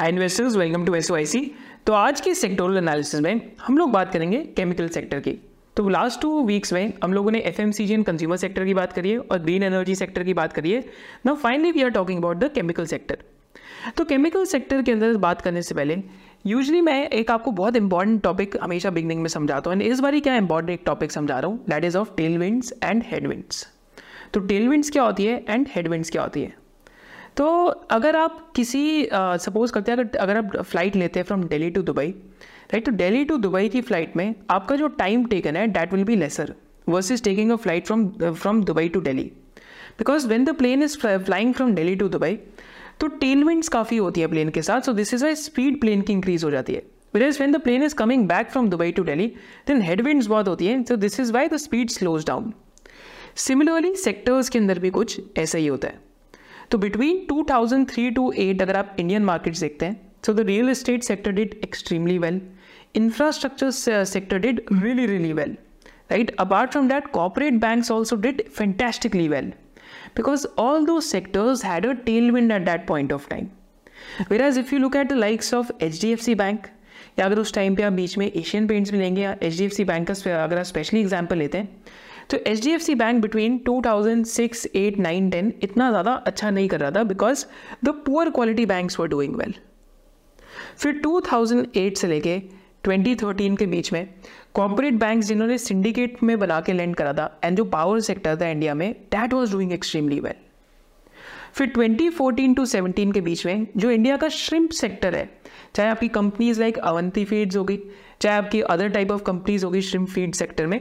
Hi investors welcome to S तो आज के सेक्टोरल एनालिसिस में हम लोग बात करेंगे केमिकल सेक्टर की। तो लास्ट टू वीक्स में हम लोगों ने F M C and consumer sector की बात करी है और ग्रीन एनर्जी सेक्टर की बात करी है। Now finally we are talking about the chemical sector तो केमिकल सेक्टर के अंदर बात करने से पहले यूजली मैं एक आपको बहुत इंपॉर्टेंट टॉपिक हमेशा बिगनिंग में समझाता हूँ। एंड इस बार क्या इंपॉर्टेंट एक टॉपिक समझा रहा हूँ that is of tail winds and head winds तो टेल विंड्स क्या होती है एंड हेडविंड्स क्या होती है? तो अगर आप किसी सपोज़ करते हैं अगर अगर आप फ़्लाइट लेते हैं from Delhi to Dubai right तो दिल्ली टू दुबई की फ़्लाइट में आपका जो टाइम टेकन है that will be lesser versus taking a flight from from Dubai to Delhi because when the plane is flying from Delhi to Dubai तो tailwinds काफ़ी होती है प्लेन के साथ so this is why speed plane की increase हो जाती है. Whereas when the plane is coming back from Dubai to Delhi, then headwinds बहुत होती हैं so this is why the speed slows down similarly sectors के अंदर भी कुछ ऐसा ही होता है. तो बिटवीन 2003 टू एट अगर आप इंडियन मार्केट देखते हैं so the real estate sector did extremely well infrastructure sector did really really well right apart from that corporate banks also did fantastically well because all दो sectors had a tail wind at that point of time whereas if you look at the likes of H D F C bank या अगर उस time पर आप बीच में Asian paints भी लेंगे या H D F C bank का अगर आप स्पेशली एग्ज़ाम्पल लेते हैं तो H D F C bank between two thousand six eight nine ten इतना ज़्यादा अच्छा नहीं कर रहा था because the poor quality banks were doing well फिर 2008 से लेके 2013 के बीच में कॉर्पोरेट बैंक्स जिन्होंने सिंडिकेट में बना के लैंड करा था एंड जो पावर सेक्टर था इंडिया में that was doing extremely well फिर 2014 टू 17 के बीच में जो इंडिया का श्रिम्प सेक्टर है, चाहे आपकी कंपनीज़ लाइक अवंती फीड्स होगी चाहे आपकी अदर टाइप ऑफ़ कंपनीज़ होगी श्रिम्प फ़ीड सेक्टर में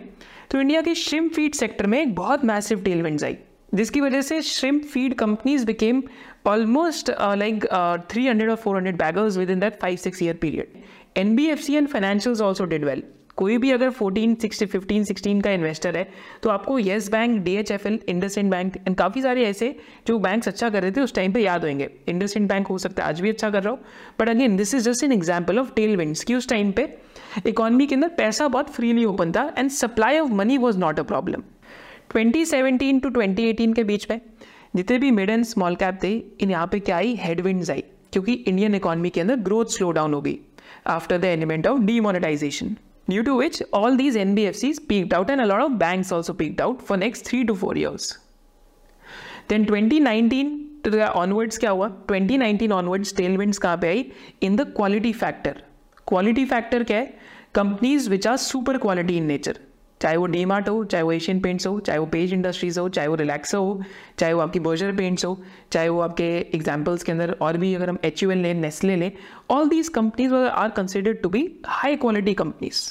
तो इंडिया के श्रिम्प फ़ीड सेक्टर में एक बहुत मैसिव टेलमेंट्स आई। जिसकी वजह से shrimp feed companies became almost uh, like uh, 300 or 400 baggers within that 5-6 year period. NBFC and financials also did well कोई भी अगर 14, 60, 15, 16 का इन्वेस्टर है तो आपको Yes Bank D H F L IndusInd bank and काफ़ी सारे ऐसे जो बैंक्स अच्छा कर रहे थे उस टाइम पे याद होंगे। इंडसेंड बैंक हो सकता है आज भी अच्छा कर रहा हो। But again this is just an example of tail winds कि उस टाइम पे इकोनॉमी के अंदर पैसा बहुत फ्रीली ओपन था and supply of money was not a problem 2017 to 2018 के बीच में, जितने भी मिड एंड स्मॉल कैप थे, इन यहाँ पे क्या आई? हेडविंड्स आई, क्योंकि इंडियन इकोनॉमी के अंदर ग्रोथ स्लो डाउन हो गई after the element of demonetization due to which all these N B F C peaked out and a lot of banks also peaked out for next three to four years then twenty nineteen onwards क्या हुआ? Twenty nineteen onwards tailwinds कहाँ पे आई? In the quality factor quality factor क्या है? Companies which are super quality in nature चाहे वो D mart हो, चाहे वो एशियन पेंट्स हो, चाहे वो पेज इंडस्ट्रीज़ हो, चाहे वो रिलैक्सो हो, चाहे वो आपकी बर्जर पेंट्स हो, चाहे वो आपके एग्जाम्पल्स के अंदर और भी अगर हम एच यू एल लें नेस्ले लें all these companies are considered to be high quality companies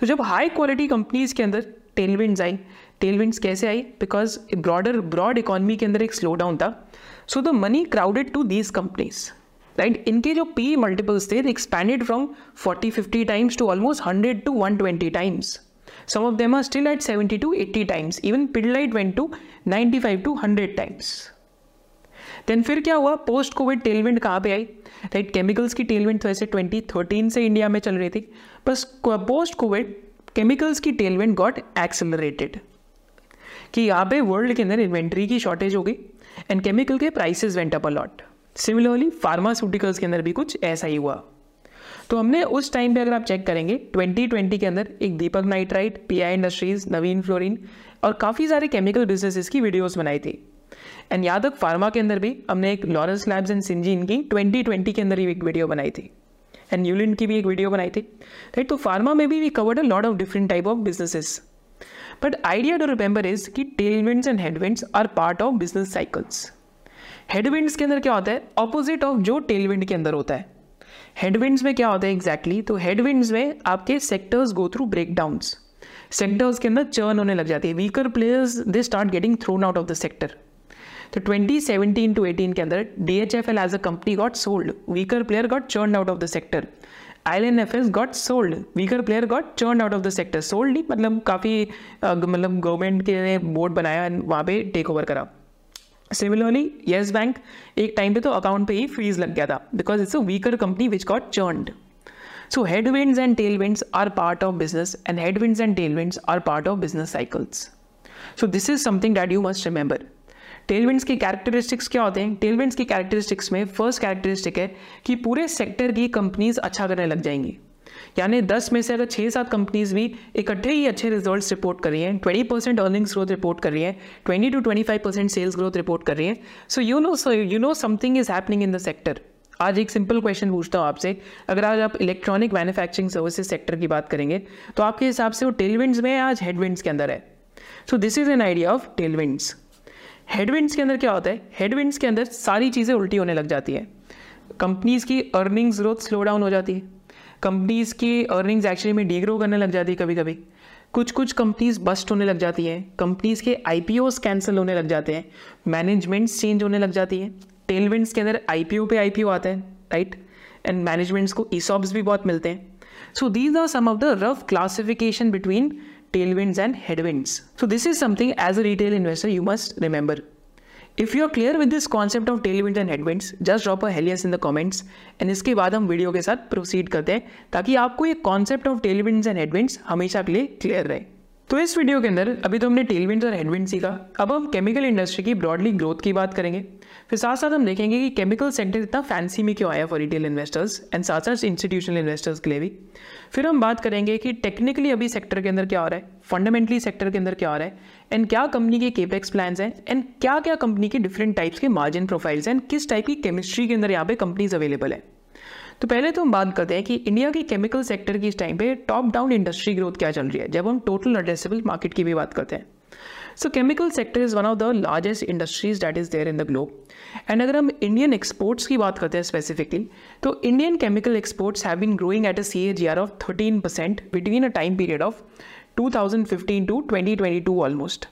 तो जब हाई क्वालिटी कंपनीज़ के अंदर टेलविंड्स आई टेलविंड्स कैसे आई? बिकॉज़ ब्रॉडर ब्रॉड इकोनॉमी के अंदर एक स्लो डाउन था. So the money crowded to these companies right इनके जो पी मल्टीपल्स थे expanded from forty fifty times to almost hundred to one twenty times Some of them are still at 70 to 80 times. Even Pidilite went to 95 to 100 times. Then फिर क्या हुआ? Post Covid tailwind कहाँ पे आई? Right chemicals की tailwind तो ऐसे 2013 से इंडिया में चल रही थी। बस पोस्ट कोविड केमिकल्स की टेलविंड गॉट एक्सेलरेटेड कि यहाँ पे वर्ल्ड के अंदर इन्वेंट्री की शॉर्टेज हो गई। एंड केमिकल के prices went up a lot similarly pharmaceuticals के अंदर भी कुछ ऐसा ही हुआ। तो हमने उस टाइम पे अगर आप चेक करेंगे 2020 के अंदर एक Deepak nitrite P I industries Navin fluorine और काफ़ी सारे केमिकल बिजनेसेस की वीडियोस बनाई थी। एंड यहाँ तक फार्मा के अंदर भी हमने एक लॉरेंस लैब्स एंड सिंजीन की 2020 के अंदर ही एक वीडियो बनाई थी। एंड यूलिन की भी एक वीडियो बनाई थी। राइट तो फार्मा में भी we covered a lot of different type of businesses but idea to remember is कि tailwinds and headwinds are part of business cycles headwinds के अंदर क्या होता है? ऑपोजिट ऑफ़ जो टेलविंड के अंदर होता है। हेडविंड्स में क्या होता है एग्जैक्टली exactly? तो हेडविंड्स में आपके sectors go through break downs sectors के अंदर चर्न होने लग जाती है। Weaker players they start getting thrown out of the sector तो 2017 टू 18 के अंदर D H F L as a company got sold weaker player got churn out of the sector I N F S got sold weaker player got churn out of the sector sold नहीं मतलब काफ़ी मतलब government के board बनाया वहाँ पे take over करा। Similarly Yes Bank एक टाइम पे तो अकाउंट पे ही फ्रीज लग गया था because it's a weaker company which got churned so, headwinds and tailwinds are part of business, and headwinds and tailwinds are part of business cycles. So, this is something that you must remember. Tailwinds की characteristics क्या होते हैं? Tailwinds की characteristics में first characteristic है कि पूरे sector की कंपनीज़ अच्छा करने लग जाएँगी. यानी 10 में से अगर छः सात कंपनीज़ भी इकट्ठे ही अच्छे रिजल्ट्स रिपोर्ट कर रही हैं 20 परसेंट अर्निंग्स ग्रोथ रिपोर्ट कर रही हैं 20 to 25 percent sales growth report कर रही हैं so you know so you know something is happening in the sector आज एक सिंपल क्वेश्चन पूछता हूँ आपसे, अगर आज आप इलेक्ट्रॉनिक मैन्युफैक्चरिंग सर्विसेज़ सेक्टर की बात करेंगे तो आपके हिसाब से वो टेलविंड्स में है आज हेडविंड्स के अंदर है? So this is an idea of tailwinds headwinds के अंदर क्या होता है? हेडविंड्स के अंदर सारी चीज़ें उल्टी होने लग जाती है। कंपनीज़ की अर्निंग्स ग्रोथ स्लो डाउन हो जाती है। कंपनीज़ की अर्निंग्स एक्चुअली में डीग्रो करने लग जाती है कभी कभी कुछ कुछ कंपनीज़ बस्ट होने लग जाती हैं। कंपनीज़ के आई कैंसिल होने लग जाते हैं। मैनेजमेंट्स चेंज होने लग जाती है। टेलविंड्स के अंदर आई पी ओ पे आई आता है राइट एंड मैनेजमेंट्स को ईसॉप्स भी बहुत मिलते हैं। So these are some of the rough classification between tailwinds and headwinds. So this is something as a retail investor you must remember. If you are clear with this concept of tailwinds and headwinds, just drop a hell yes in the comments and इसके बाद हम video के साथ proceed करते हैं ताकि आपको ये concept of tailwinds and headwinds हमेशा के लिए क्लियर रहे तो इस वीडियो के अंदर, अभी तो हमने टेलविंड्स और हेडविंड सीखा। अब हम केमिकल इंडस्ट्री की ब्रॉडली ग्रोथ की बात करेंगे। फिर साथ साथ हम देखेंगे कि केमिकल सेक्टर इतना फैंसी में क्यों आया फॉर रिटेल इन्वेस्टर्स एंड साथ साथ इंस्टीट्यूशनल इन्वेस्टर्स के लिए भी। फिर हम बात करेंगे कि टेक्निकली अभी सेक्टर के अंदर क्या हो रहा है फंडामेंटली सेक्टर के अंदर क्या हो रहा है एंड क्या कंपनी के केपेक्स प्लान्स हैं एंड क्या क्या कंपनी के डिफरेंट टाइप्स के मार्जिन प्रोफाइल्स हैं एंड किस टाइप की केमिस्ट्री के अंदर यहाँ पे कंपनीज़ अवेलेबल है। तो पहले तो हम बात करते हैं कि इंडिया के केमिकल सेक्टर की इस टाइम पे टॉप डाउन इंडस्ट्री ग्रोथ क्या चल रही है, जब हम टोटल एड्रेसेबल मार्केट की भी बात करते हैं। So chemical sector is one of the largest industries that is there in the globe and अगर हम इंडियन एक्सपोर्ट्स की बात करते हैं स्पेसिफिकली तो Indian chemical exports have been growing at a C A G R of thirteen percent between a time period of 2015 to 2022 almost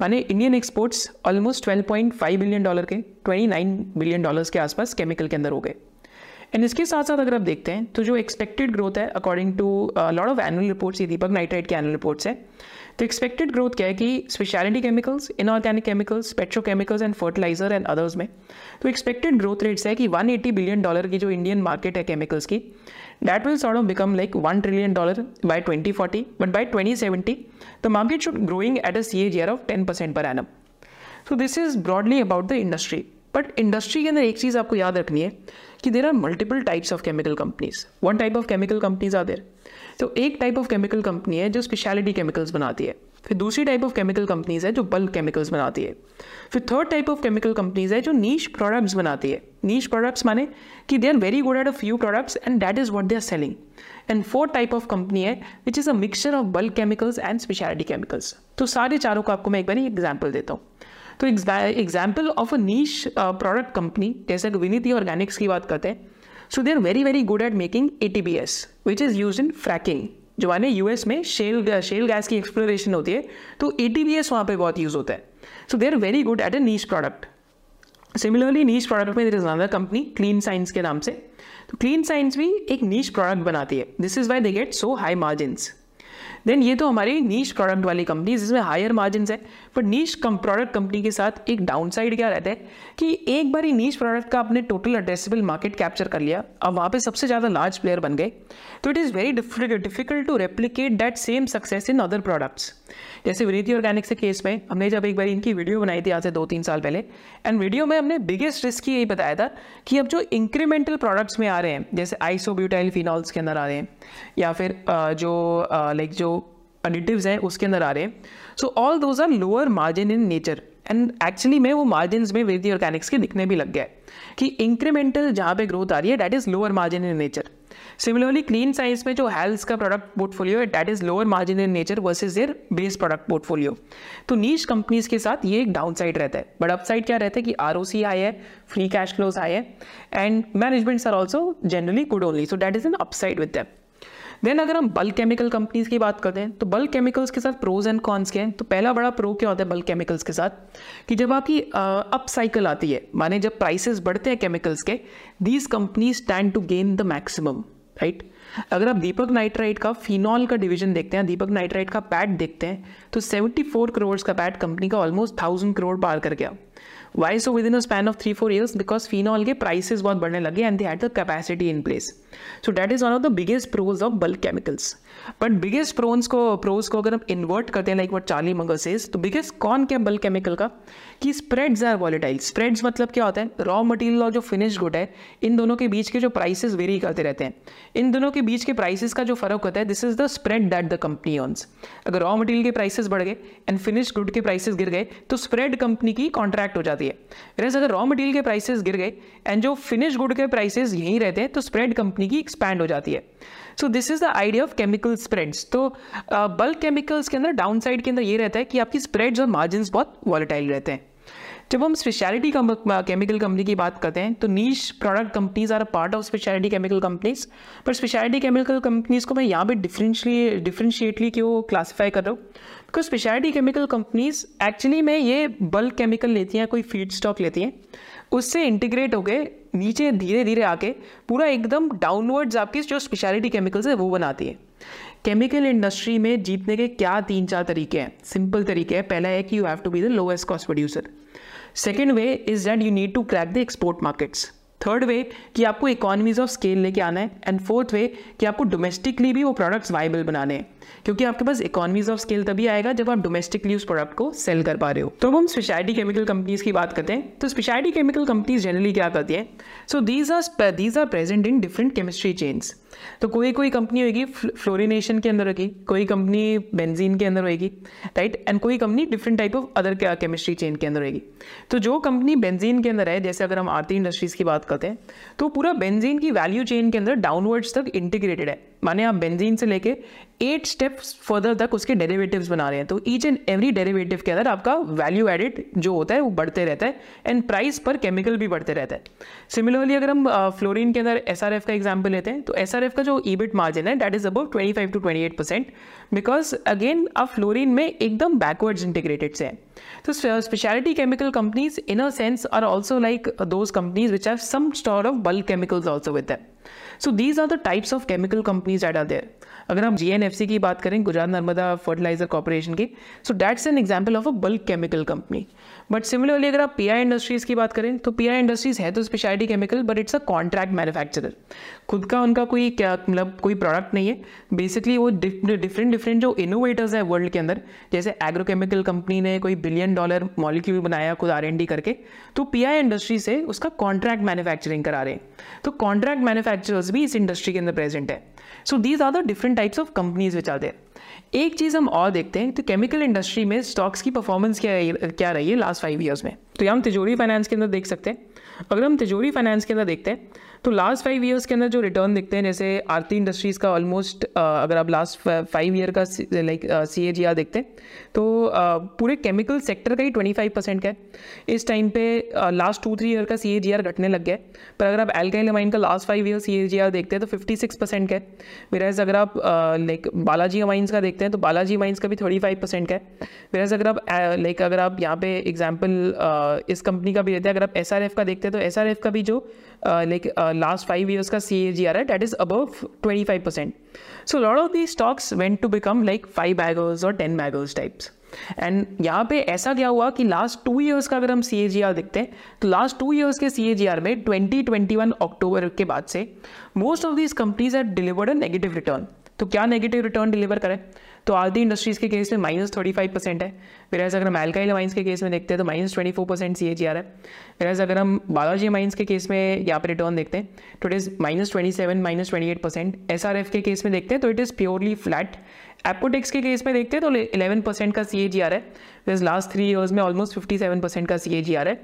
माने Indian exports almost 12.5 billion dollar के 29 billion dollars के आसपास chemical के अंदर हो गए। And इसके साथ साथ अगर आप देखते हैं तो जो एक्सपेक्टेड ग्रोथ है according to lot of annual reports ये दीपक नाइट्राइट के एनुअल रिपोर्ट्स है तो एक्सपेक्टेड ग्रोथ क्या है कि speciality chemicals inorganic chemicals petrochemicals and fertilizer and others में तो एक्सपेक्टेड ग्रोथ रेट्स है कि 180 बिलियन डॉलर की जो इंडियन मार्केट है केमिकल्स की that will sort of become like one trillion dollar by 2040 but by 2070 the market should growing at a C A G R of ten percent per annum so this is broadly about the industry but industry के अंदर एक चीज़ आपको याद रखनी है कि there are multiple types of chemical companies one type of chemical companies are there तो एक टाइप ऑफ़ केमिकल कंपनी है जो स्पेशलिटी केमिकल्स बनाती है. फिर दूसरी टाइप ऑफ़ केमिकल कंपनीज़ है जो बल्क केमिकल्स बनाती है. फिर third type of chemical companies है जो नीच प्रोडक्ट्स बनाती है. नीच प्रोडक्ट्स माने कि they are very good at a few products and that is what they are selling and fourth type of company है which is a mixture of bulk chemicals and speciality chemicals तो सारे चारों को आपको मैं एक बार एग्ज़ाम्पल देता हूँ. तो example of a niche product company जैसे विनीति ऑर्गेनिक्स की बात करते हैं so they are very very good at making A T B S which is use in fracking जो माने यूएस में शेल शेल गैस की एक्सप्लोरेशन होती है तो ए टी बी एस वहाँ पर बहुत यूज़ होता है। So they are very good at a niche product similarly niche product में there is another company clean science के नाम से। तो क्लीन साइंस भी एक नीच प्रोडक्ट बनाती है। This is why they get so high margins then ये तो हमारी नीच प्रोडक्ट वाली कंपनी जिसमें हायर मार्जिन है। पर नीच कम प्रोडक्ट कंपनी के साथ एक डाउन साइड क्या रहता है? कि एक बार ही नीच प्रोडक्ट का आपने टोटल एड्रेसेबल मार्केट कैप्चर कर लिया, अब वहाँ पे सबसे ज़्यादा लार्ज प्लेयर बन गए। तो it is very difficult to replicate that same success in other products जैसे विनीति ऑर्गेनिक्स के केस में हमने जब एक बार इनकी वीडियो बनाई थी आज से दो तीन साल पहले एंड वीडियो में हमने बिगेस्ट रिस्क यही बताया था कि अब जो इंक्रीमेंटल प्रोडक्ट्स में आ रहे हैं, जैसे आइसोब्यूटाइल फिनॉल्स के अंदर आ रहे हैं, या फिर जो लाइक जो एडिटिव्स हैं, उसके अंदर आ रहे हैं so all those are lower margin in nature and actually में वो मार्जिन में वेदी ऑर्गेनिक्स के दिखने भी लग गया कि इंक्रीमेंटल जहाँ पे ग्रोथ आ रही है that is lower margin in nature similarly clean science में जो हेल्थ का प्रोडक्ट पोर्टफोलियो है that is lower margin in nature versus their base product portfolio तो नीच कंपनीज़ के साथ ये एक डाउन साइड रहता है। बट अप साइड क्या रहता है कि आर ओ सी आए है फ्री कैश फ्लोज आए है and managements are also generally good only so that is an upside with them then अगर हम बल्क केमिकल कंपनीज़ की बात करते हैं तो बल्क केमिकल्स के साथ प्रोज एंड कॉन्स के हैं? तो पहला बड़ा प्रो क्या होता है बल्क केमिकल्स के साथ? कि जब आपकी अप साइकिल आती है, माने जब प्राइसेस बढ़ते हैं केमिकल्स के these companies stand to gain the maximum right अगर आप दीपक नाइट्राइट का फिनॉल का डिवीज़न देखते हैं, दीपक नाइट्राइट का पैट देखते हैं तो 74 करोड़ का पैट कंपनी का ऑलमोस्ट थाउज़ेंड करोड़ पार कर गया। why so within a span of three four years because phenol के प्राइसेस बहुत बढ़ने लगे and they had the capacity in place so that is one of the biggest pros of bulk chemicals But biggest pros को pros को अगर हम invert करते हैं like what Charlie Munger says तो बिगेस्ट कौन क्या बल्क केमिकल का? कि स्प्रेड्स आर वॉलेटाइल स्प्रेड्स मतलब क्या होता है? रॉ मटेरियल और जो फिनिश गुड है, इन दोनों के बीच के जो प्राइसेस वेरी करते रहते हैं। इन दोनों के बीच के प्राइसेस का जो फ़र्क होता है this is the spread that the company earns अगर रॉ मटेरियल के प्राइसेस बढ़ गए एंड फिनिश गुड के प्राइसेस गिर गए तो स्प्रेड कंपनी की कॉन्ट्रैक्ट हो जाती है। वैसे अगर रॉ मटेरियल के प्राइसेस गिर गए एंड जो फिनिश गुड के प्राइसेस यहीं रहते हैं तो स्प्रेड कंपनी की एक्सपैंड हो जाती है। So this is the idea of chemical spreads तो बल्क uh, केमिकल्स के अंदर डाउन साइड के अंदर ये रहता है कि आपकी स्प्रेड्स और मार्जिन बहुत वॉलेटाइल रहते हैं। जब हम स्पेशलिटी केमिकल कंपनी की बात करते हैं तो niche product companies are a part of specialty chemical companies पर स्पेशलिटी केमिकल कंपनीज़ को मैं यहाँ पे डिफरेंशली डिफरेंशिएटली क्यों क्लासीफाई कर रहा हूँ? Because specialty chemical companies actually में ये बल्क केमिकल लेती हैं, कोई फ़ीड स्टॉक लेती हैं, उससे इंटीग्रेट हो गए, नीचे धीरे धीरे आके पूरा एकदम डाउनवर्ड्स आपकी जो स्पेशलिटी केमिकल्स है, वो बनाती है। केमिकल इंडस्ट्री में जीतने के क्या तीन चार तरीके हैं? सिंपल तरीके हैं। पहला है कि you have to be the lowest cost producer second way is that you need to crack the export markets third way कि आपको इकोनॉमीज ऑफ़ स्केल लेके आना है. एंड फोर्थ वे कि आपको डोमेस्टिकली भी वो प्रोडक्ट्स वाइबल बनाने हैं. क्योंकि आपके पास इकोनॉमीज ऑफ़ स्केल तभी आएगा जब आप डोमेस्टिकली उस प्रोडक्ट को सेल कर पा रहे हो। तो अब हम स्पेशलिटी केमिकल कंपनीज़ की बात करते हैं। तो स्पेशलिटी केमिकल कंपनीज़ जनरली क्या करती है? So these are these are present in different chemistry chains तो कोई कोई कंपनी होगी फ्लोरिनेशन के अंदर होगी कोई कंपनी बेंजीन के अंदर होगी राइट एंड कोई company different type of other chemistry chain के अंदर होगी तो जो कंपनी बेंजीन के अंदर है, जैसे अगर हम आरती इंडस्ट्रीज़ की बात करते हैं तो पूरा बेंजीन की वैल्यू चेन के अंदर डाउनवर्ड्स तक इंटीग्रेटेड है। माने आप बेंजीन से लेके एट स्टेप्स फर्दर तक उसके डेरिवेटिव्स बना रहे हैं। तो ईच एंड एवरी डेरिवेटिव के अंदर आपका वैल्यू एडिड जो होता है, वो बढ़ते रहता है एंड प्राइस पर केमिकल भी बढ़ते रहता है। सिमिलरली अगर हम फ्लोरिन के अंदर एसआरएफ का एग्ज़ाम्पल लेते हैं तो एसआरएफ का जो ईबिट मार्जिन है that is about twenty five to twenty eight percent because again आप फ्लोरिन में एकदम बैकवर्ड्स इंटीग्रेटेड से हैं। तो specialty chemical companies in a sense are also like those companies which have some store of bulk chemicals also with that so these are the types of chemical companies that are there अगर हम जी की बात करें, Gujarat Narmada Fertiliser Corporation की so that's an example of a bulk chemical company but similarly अगर आप P I industries की बात करें तो पी आई इंडस्ट्रीज़ है तो specialty chemical but it's a contract manufacturer खुद का उनका कोई क्या मतलब कोई प्रोडक्ट नहीं है. बेसिकली वो डिफरेंट डिफरेंट जो इनोवेटर्स है वर्ल्ड के अंदर, जैसे एग्रोकेमिकल कंपनी ने कोई बिलियन डॉलर मॉलिक्यूल बनाया खुद आर करके तो पी आई इंडस्ट्री से उसका कॉन्ट्रैक्ट मैन्युफैक्चरिंग करा रहे हैं। तो कॉन्ट्रैक्ट मैन्युफैक्चरर्स भी इस इंडस्ट्री के अंदर प्रेजेंट है। So these are the different types of companies which are there एक चीज़ हम और देखते हैं तो केमिकल इंडस्ट्री में स्टॉक्स की परफॉर्मेंस क्या रही, क्या रही है लास्ट फाइव ईयर्स में? तो हम तिजोरी फाइनेंस के अंदर देख सकते हैं। अगर हम तिजोरी फाइनेंस के अंदर देखते हैं तो लास्ट फाइव ईयर्स के अंदर जो रिटर्न दिखते हैं, जैसे आरती इंडस्ट्रीज़ का ऑलमोस्ट अगर आप लास्ट फाइव ईयर का like C A G R देखते हैं तो पूरे केमिकल सेक्टर का ही ट्वेंटी फाइव परसेंट का है। इस टाइम पे लास्ट टू थ्री ईयर का सी ए जी आर घटने लग गया है। पर अगर आप एल्काइल अमाइन का last five year C A G R देखते हैं तो फिफ्टी सिक्स परसेंट का है। वेराज अगर आप लाइक बालाजी अमाइंस का देखते हैं तो बालाजी अमाइंस का भी थर्टी फाइव परसेंट का है। वेराज अगर आप लाइक अगर आप यहाँ पे एग्ज़ाम्पल इस कंपनी का भी देते हैं, अगर आप एस आर एफ़ का देखते हैं तो एस आर एफ़ का भी जो लाइक लास्ट फाइव ईयर्स का सी ए जी आर है that is above twenty five percent so lot of the stocks went to become like five baggers और टेन बैगर्स टाइप्स एंड यहाँ पे ऐसा क्या हुआ कि लास्ट टू ईयर्स का अगर हम सी ए जी आर देखते हैं तो लास्ट टू ईयर्स के सी ए जी आर में ट्वेंटी ट्वेंटी वन अक्टूबर के बाद से most of these companies are delivered a negative return तो क्या नेगेटिव रिटर्न डिलीवर करें? तो आरती इंडस्ट्रीज़ के केस में माइनस थर्टी फाइव परसेंट है। फिर अगर हम एल्काइल माइंस के केस में देखते हैं तो minus twenty four percent C A G R है। फिर अगर हम बालाजी माइंस के केस में यहाँ पर रिटर्न देखते हैं तो it is minus twenty seven minus twenty eight percent S R F के केस में देखते हैं तो it is purely flat Apcotex के केस में देखते हैं तो इलेवन परसेंट का सी ए जी आर है। फिर लास्ट थ्री ईयर्स में ऑलमोस्ट फिफ्टी सेवन परसेंट का सी ए जी आर है।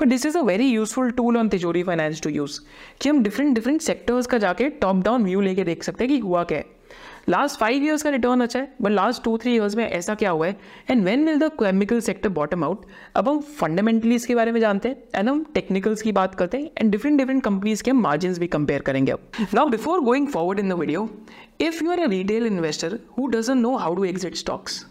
But this is a very useful tool on Tijori Finance to use कि हम डिफरेंट डिफरेंट सेक्टर्स का जाके टॉप डाउन व्यू लेके देख सकते हैं कि हुआ क्या है। लास्ट फाइव ईयर्स का रिटर्न अच्छा है but last two three years में ऐसा क्या हुआ है? And when will the chemical sector bottom out अब हम फंडामेंटलीज के बारे में जानते हैं एंड हम टेक्निकल्स की बात करते हैं एंड डिफरेंट डिफरेंट कंपनीज़ के मार्जिन भी कंपेयर करेंगे अब। Now before going forward in the video if you are a retail investor who doesn't know how to exit stocks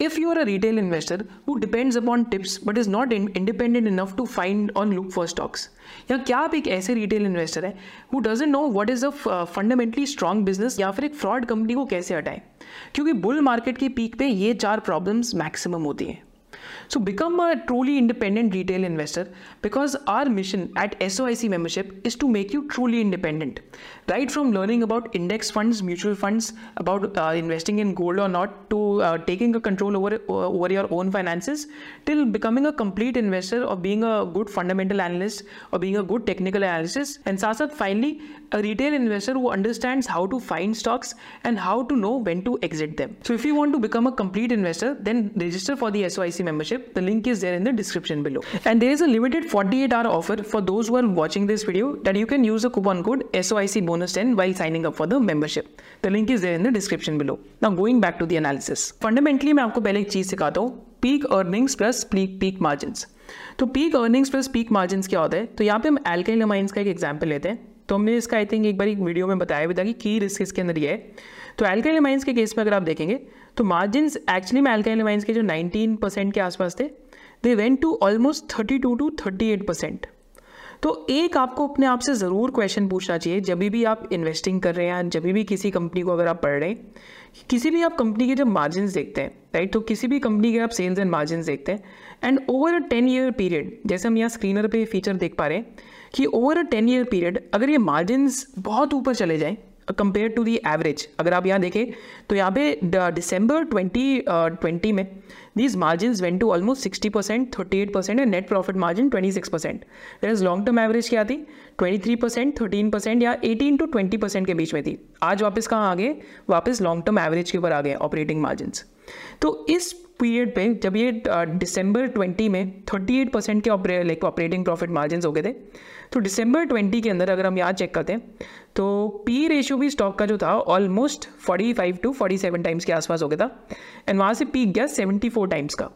If you are a retail investor who depends upon tips but is not in, independent enough to find or look for stocks, या क्या आप एक ऐसे retail investor हैं who doesn't know what is a fundamentally strong business या फिर एक fraud company को कैसे हटाएँ? क्योंकि बुल मार्केट की पीक पे ये चार प्रॉब्लम्स मैक्सिमम होती हैं। So become a truly independent retail investor because our mission at SOIC membership is to make you truly independent. Right from learning about index funds, mutual funds, about uh, investing in gold or not, to uh, taking a control over over your own finances, till becoming a complete investor or being a good fundamental analyst or being a good technical analyst, and Sasat finally a retail investor who understands how to find stocks and how to know when to exit them. So if you want to become a complete investor, then register for the SOIC membership. The link is there in the description below. And there is a limited 48 hour offer for those who are watching this video that you can use the coupon code SOIC bonus 10 while signing up for the membership. The link is there in the description below. Now going back to the analysis. Fundamentally मैं आपको पहले एक चीज़ सिखाता हूँ peak earnings plus peak peak margins तो peak earnings plus peak margins क्या होता है तो यहाँ पे हम एल्काइल अमाइंस का एक एग्ज़ाम्पल लेते हैं तो हमने इसका आई थिंक एक बार एक वीडियो में बताया भी था कि की रिस्क इसके अंदर ये है तो एल्काइल अमाइंस के केस में अगर आप देखेंगे तो मार्जिन एक्चुअली में एल्काइल अमाइंस के जो 19 परसेंट के आसपास थे they went to almost 32 to 38 percent तो एक आपको अपने आप से ज़रूर क्वेश्चन पूछना चाहिए, जब भी आप इन्वेस्टिंग कर रहे हैं जब भी किसी कंपनी को अगर आप पढ़ रहे हैं, किसी भी आप कंपनी के जब मार्जिन देखते हैं राइट तो किसी भी कंपनी के आप सेल्स एंड मार्जिन देखते हैं and over a ten year period जैसे हम यहाँ स्क्रीनर पे फीचर देख पा रहे हैं, कि over a ten year period अगर ये मार्जिन बहुत ऊपर चले जाएँ कंपेयर टू दी एवरेज अगर आप यहाँ देखें तो यहाँ पे दिसंबर ट्वेंटी ट्वेंटी में these margin went to almost sixty percent thirty eight percent and net profit margin twenty six percent is long term average क्या थी? Twenty three percent thirteen percent या एटीन टू ट्वेंटी परसेंट के बीच में थी। आज वापस कहाँ आ गए? वापस लॉन्ग टर्म एवरेज के ऊपर आ गए ऑपरेटिंग मार्जिन तो इस पीरियड पे जब ये दिसंबर ट्वेंटी में थर्टी एट परसेंट के लाइक ऑपरेटिंग प्रॉफिट मार्जिन हो गए थे तो दिसंबर ट्वेंटी के अंदर अगर हम यहाँ चेक करते हैं तो पी रेशियो भी स्टॉक का जो था almost forty five to forty seven times के आसपास हो गया था एंड वहाँ से पीक गया सेवेंटी फोर टाइम्स का।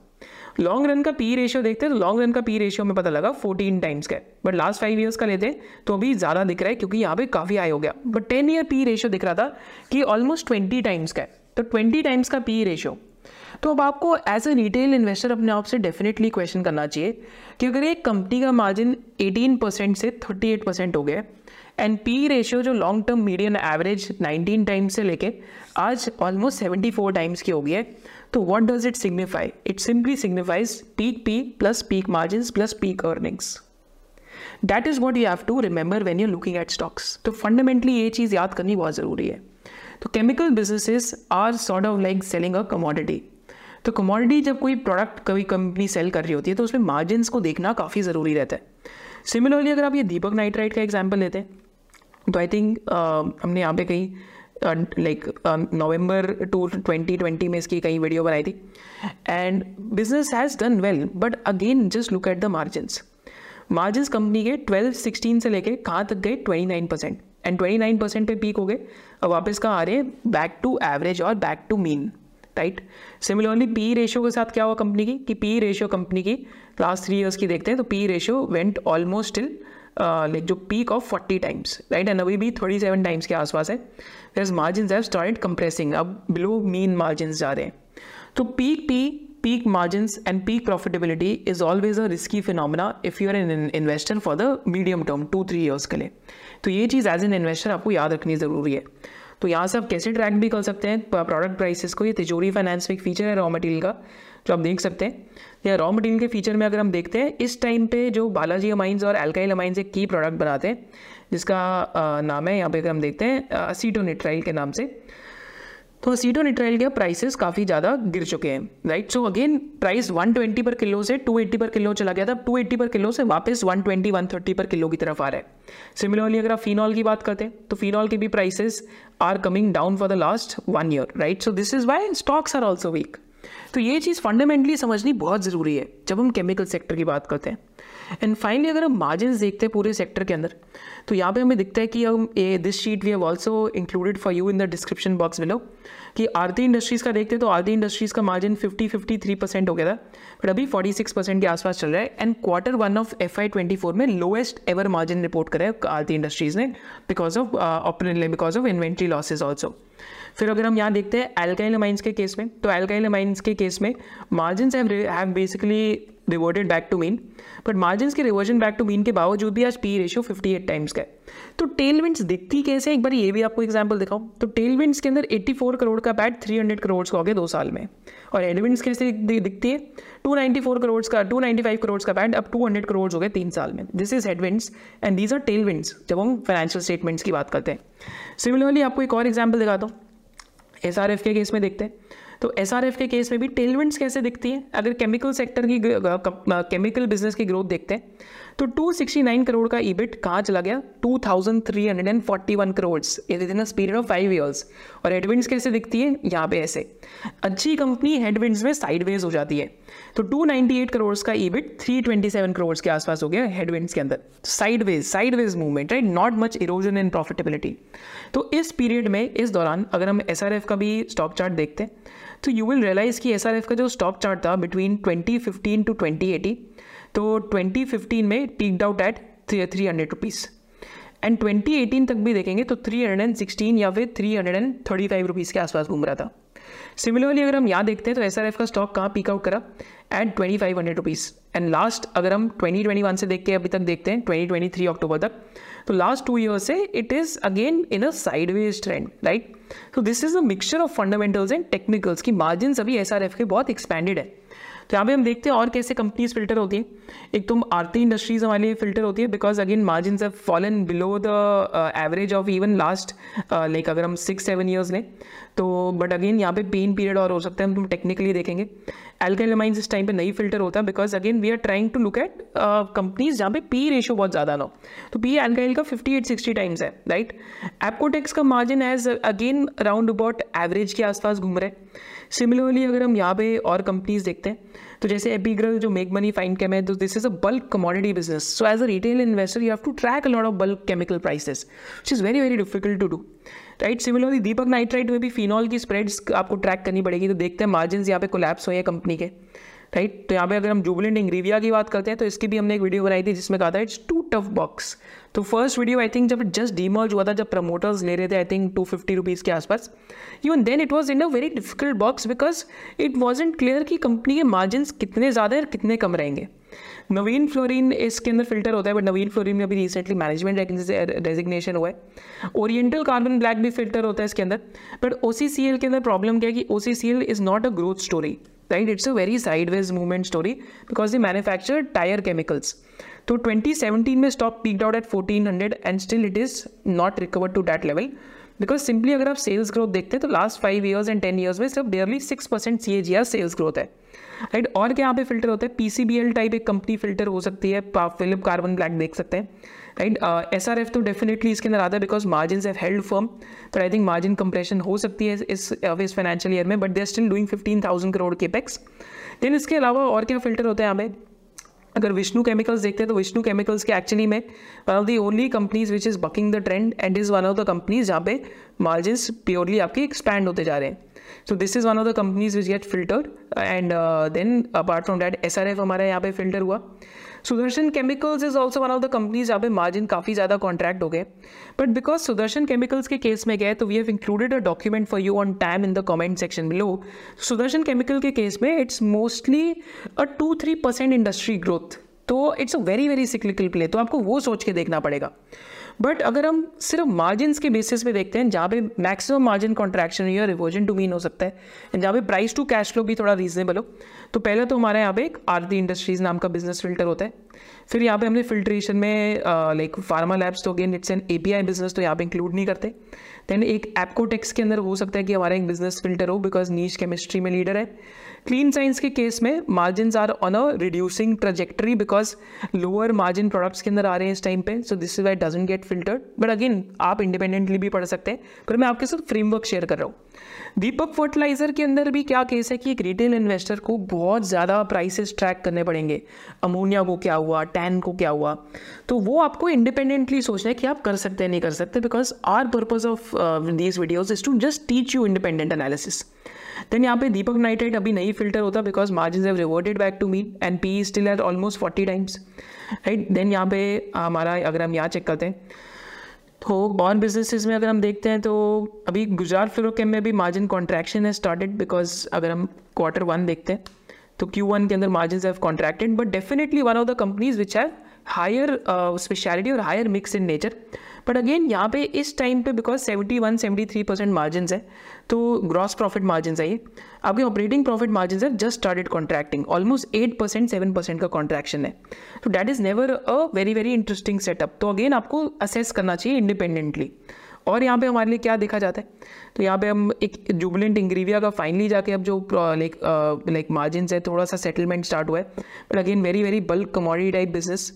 लॉन्ग रन का पी रेशियो देखते हैं तो लॉन्ग रन का पी रेशियो में पता लगा फोर्टीन टाइम्स का बट लास्ट फाइव ईयर्स का लेते हैं तो अभी ज़्यादा दिख रहा है, क्योंकि यहाँ पे काफ़ी हाई हो गया। But ten year P ratio दिख रहा था कि ऑलमोस्ट ट्वेंटी टाइम्स का है तो ट्वेंटी टाइम्स का पी रेशियो तो अब आपको एज ए रिटेल इन्वेस्टर अपने आप से डेफिनेटली क्वेश्चन करना चाहिए कि अगर एक कंपनी का मार्जिन 18 परसेंट से 38 परसेंट हो गया एंड पी रेशियो जो long term medium average 19 times से लेके आज ऑलमोस्ट 74 टाइम्स की हो गई है तो what does it signify it simply signifies peak P plus peak margin plus peak earnings that is what you have to remember when you're looking at stocks तो fundamentally ये चीज़ याद करनी बहुत ज़रूरी है। तो chemical businesses are sort of like selling a commodity तो कमोडिटी जब कोई प्रोडक्ट कोई कंपनी सेल कर रही होती है तो उसमें मार्जिन को देखना काफ़ी ज़रूरी रहता है। सिमिलरली अगर आप ये दीपक नाइट्राइट का एग्ज़ाम्पल लेते हैं तो आई थिंक हमने यहाँ पे कहीं like November two twenty twenty में इसकी कई वीडियो बनाई थी। And business has done well but again just look at the margins margin company के ट्वेल्व सिक्सटीन से लेके कहाँ तक गए? Twenty nine percent and twenty nine percent पे पीक हो गए। अब वापस कहाँ आ रहे हैं? बैक टू एवरेज और back to mean right similarly P ratio के साथ क्या हुआ कंपनी की? कि पी रेशियो कंपनी की लास्ट थ्री ईयर्स की देखते हैं तो P ratio went almost till like जो peak of forty times right and अभी भी थर्टी सेवन टाइम्स के आसपास है। वेज मार्जिन हैव स्टार्टेड कंप्रेसिंग अब बिलो मीन मार्जिन जा रहे हैं। तो peak P peak margins and peak profitability is always a risky phenomena if you are an investor for the medium term two three years के लिए। तो ये चीज़ as an investor आपको याद रखनी ज़रूरी है। तो यहाँ से आप कैसे ट्रैक भी कर सकते हैं प्रोडक्ट प्राइसेस को। ये तिजोरी फाइनेंस में एक फीचर है रॉ मटेरियल का, जो आप देख सकते हैं। या रॉ मटेरियल के फीचर में अगर हम देखते हैं, इस टाइम पे जो बालाजी अमाइंस और एल्काइल अमाइंस एक की प्रोडक्ट बनाते हैं, जिसका नाम है, यहाँ पे अगर हम देखते हैं असीटोनिट्राइल के नाम से। तो असीटोनिट्राइल के प्राइसेस काफ़ी ज़्यादा गिर चुके हैं राइट सो अगेन प्राइस 120 पर किलो से 280 पर किलो चला गया था। 280 पर किलो से वापस 120 130 पर किलो की तरफ़ आ रहा है। सिमिलरली अगर आप फिनॉल की बात करते हैं तो फिनॉल के भी prices are coming down for the last one year right so this is why stocks are also weak तो ये चीज़ फंडामेंटली समझनी बहुत ज़रूरी है, जब हम केमिकल सेक्टर की बात करते हैं। एंड फाइनली अगर हम मार्जिन देखते हैं पूरे सेक्टर के अंदर तो यहाँ पे हमें दिखता है कि हम, ए this sheet we have also included for you in the description box below कि आरती इंडस्ट्रीज़ का देखते हैं तो आरती इंडस्ट्रीज़ का मार्जिन 50 53 परसेंट हो गया था बट अभी 46 परसेंट के आसपास चल रहा है। And quarter one of F Y twenty four में लोएस्ट एवर मार्जिन रिपोर्ट करा है आरती इंडस्ट्रीज़ ने because of because of inventory losses also फिर अगर हम यहाँ देखते हैं एल्काइल माइंस के केस में तो एल्काइल माइंस के केस में margin have basically reverted back to mean but margin के रिवर्जन बैक टू मीन के बावजूद भी आज पी रेशियो 58 टाइम्स का है। तो टेल विंड्स दिखती कैसे एक बार ये भी आपको एग्जांपल दिखाऊँ। तो टेल विंड्स के अंदर 84 करोड़ का पैट 300 करोड़ का हो गया दो साल में। और एडविंस कैसे दिखती है? 294 करोड़ का 295 करोड़ का बैंड अब 200 करोड़ हो गए तीन साल में। This is headwinds and these are tail tailwinds जब हम फाइनेंशियल स्टेटमेंट्स की बात करते हैं। सिमिलरली आपको एक और एग्ज़ाम्पल दिखाता हूँ। एस आर एफ़ के केस में देखते हैं। तो एस आर एफ़ के केस में भी टेलमेंट्स कैसे दिखती है? अगर केमिकल सेक्टर की केमिकल बिज़नेस की ग्रोथ देखते हैं तो 269 करोड़ का ईबिट कहाँ चला गया? 2341 crore in period of five years और हेडविंड्स कैसे दिखती है? यहाँ पे ऐसे। अच्छी कंपनी हेडविंड्स में साइडवेज हो जाती है। तो 298 करोड़ का ईबिट 327 करोड़ के आसपास हो गया हेडविंड्स के अंदर। Sideways sideways movement right not much erosion in profitability तो इस पीरियड में, इस दौरान, अगर हम एसआरएफ का भी स्टॉक चार्ट देखते हैं तो यू विल रियलाइज़ कि एसआरएफ का जो स्टॉक चार्ट था बिटवीन 2015 टू 2080 तो 2015 में peaked out at three hundred rupees and 2018 तक भी देखेंगे तो 316 या फिर 335 रुपीज़ के आसपास घूम रहा था। सिमिलरली अगर हम यहाँ देखते हैं तो एसआरएफ का स्टॉक कहाँ पीक आउट करा? At twenty five hundred rupees and last अगर हम 2021 से देख के अभी तक देखते हैं 2023 अक्टूबर तक तो लास्ट टू ईयर से it is again in a sideways trend right तो this is a mixture of fundamentals and technicals की मार्जिन अभी एसआरएफ के बहुत एक्सपैंडेड है। तो यहाँ पे हम देखते हैं और कैसे कंपनीज़ फ़िल्टर होती हैं। एक तो आरती इंडस्ट्रीज़ हमारे लिए फ़िल्टर होती है because again margin have fallen below the average of even last like अगर हम सिक्स सेवन ईयर्स लें तो बट अगेन यहाँ पे पेन पीरियड और हो सकता है, हम तुम टेक्निकली देखेंगे। एल्काइल इस टाइम पे नहीं फ़िल्टर होता है because again we are trying to look at companies जहाँ पे पी रेशो बहुत ज़्यादा ना तो पी एल्काइल का फिफ्टी एट सिक्सटी टाइम्स है राइट एपकोटेक्स का margin as again around about average के आसपास घूम रहे सिमिलरली अगर हम यहाँ पे और कंपनीज़ देखते हैं तो जैसे एपीग्रल जो मेक मनी फाइन केम है तो this is a bulk commodity business so as a retail investor you have to track a lot of bulk chemical prices which is very very difficult to do right similarly Deepak nitrite में भी phenol की spreads आपको track करनी पड़ेगी तो देखते हैं margin यहाँ पे कोलैप्स हुए हैं कंपनी के राइट तो यहाँ पे अगर हम जुबलेंट इंग्रीविया की बात करते हैं तो इसकी भी हमने एक वीडियो बनाई थी जिसमें कहा था इट्स टू टफ बॉक्स तो फ़र्स्ट वीडियो आई थिंक जब जस्ट डीमर्ज हुआ था, जब प्रमोटर्स ले रहे थे I think two fifty rupees के आसपास even then it was in a very difficult box because it was clear कि कंपनी के मार्जिन कितने ज़्यादा और कितने कम रहेंगे। नवीन फ्लोरिन इसके अंदर फ़िल्टर होता है बट नवीन फ्लोरिन में अभी रिसेंटली मैनेजमेंट डेजिग्नेशन हुआ है। ओरिएंटल कार्बन ब्लैक भी फ़िल्टर होता है इसके अंदर बट ओसीसीएल के अंदर प्रॉब्लम क्या है कि O is not a growth story right it's a very sideways movement story because they manufacture tyre chemicals तो 2017 में stock peaked out at 1400 and still it is not recover to that level because simply अगर आप sales growth देखते हैं तो last five years and ten years में सिर्फ़ barely six percent C sales growth है। Right right? और क्या यहाँ पे फ़िल्टर होता है? एल टाइप एक कंपनी फ़िल्टर हो सकती है फिलिप कार्बन ब्लैक देख सकते हैं। राइट एस आर एफ़ तो डेफिनेटली इसके अंदर आता है because margin have held firm but I think margin compression हो सकती है इस इस फाइनेंशियल ईयर में but they are still doing fifteen thousand crore capex then इसके अलावा और क्या फ़िल्टर होता है यहाँ पे? अगर विष्णु केमिकल्स देखते हैं तो विष्णु केमिकल्स के एक्चुअली में one of the only companies which is bucking the trend and is one of the companies जहाँ पे मार्जिन प्योरली आपके एक्सपैंड होते जा रहे हैं। So this is one of the companies which get filter and then apart from that as हमारा यहाँ पे फ़िल्टर हुआ। Sudarshan chemicals is also one of the companies जहाँ पे मार्जिन काफ़ी ज़्यादा कॉन्ट्रैक्ट हो गए। बट बिकॉज़ सुदर्शन केमिकल्स के केस में गए तो we have included a document for you on time in the comment section below Sudarshan chemical के केस में it's mostly a two three percent industry growth तो it's a very very cyclical play तो आपको वो सोच के देखना पड़ेगा। बट अगर हम सिर्फ़ मार्जिन के बेसिस पे देखते हैं, जहाँ पे मैक्सिमम मार्जिन कॉन्ट्रैक्शन या रिवोजन टू मीन हो सकता है। जहाँ पे प्राइस टू कैश फ्लो भी थोड़ा रीजनेबल हो। तो पहले तो हमारे यहाँ पे एक आरती इंडस्ट्रीज़ नाम का बिज़नेस फ़िल्टर होता है। फिर यहाँ पे हमने फिल्ट्रेशन में लाइक फार्मा लैब्स तो again it's an A business तो यहाँ पे इंक्लूड नहीं करते। देन एक एपकोटेक्स के अंदर हो सकता है कि हमारा एक बिज़नेस फ़िल्टर हो बिकॉज़ नीच केमिस्ट्री में लीडर है। क्लीन साइंस के केस में margin are on a reducing trajectory because lower margin products के अंदर आ रहे हैं इस टाइम पे so this is why doesn't get filtered but again आप इंडिपेंडेंटली भी पढ़ सकते हैं। पर मैं आपके साथ फ्रेमवर्क शेयर कर रहा हूँ। दीपक फर्टिलाइज़र के अंदर भी क्या केस है कि एक रिटेल इन्वेस्टर को बहुत ज़्यादा प्राइसेस ट्रैक करने पड़ेंगे। अमोनिया को क्या हुआ टैन को क्या हुआ। तो वो आपको इंडिपेंडेंटली सोचना है कि आप कर सकते हैं, नहीं कर सकते because our purpose of these videos is to just teach you independent analysis then यहाँ पे दीपक नाइट्राइट अभी नहीं फ़िल्टर होता because margin have reverted back to mean and P still at almost forty times right then यहाँ पे हमारा अगर हम यहाँ चेक करते हैं तो और बिजनेसेस में अगर हम देखते हैं तो अभी गुजरात फ्लोरोकेम में भी मार्जिन कॉन्ट्रैक्शन है स्टार्टेड बिकॉज़ अगर हम क्वार्टर वन देखते हैं तो क्यू वन के अंदर margin have contracted but definitely one of the companies which have higher speciality और higher mix in nature but again यहाँ पे इस टाइम पे because seventy one seventy three percent margin है तो ग्रॉस प्रॉफिट मार्जिन है ये। आपके ऑपरेटिंग प्रॉफिट मार्जिन है just started contracting almost eight percent seven percent का कॉन्ट्रैक्शन है। तो that is never a very very interesting setup तो अगेन आपको असेस करना चाहिए इंडिपेंडेंटली और यहाँ पे हमारे लिए क्या देखा जाता है? तो यहाँ पे हम एक जुबलेंट इंग्रीविया का फाइनली जाके अब जो लाइक लाइक मार्जिन है, थोड़ा सा सेटलमेंट स्टार्ट हुआ है। But again very very bulk commodity type business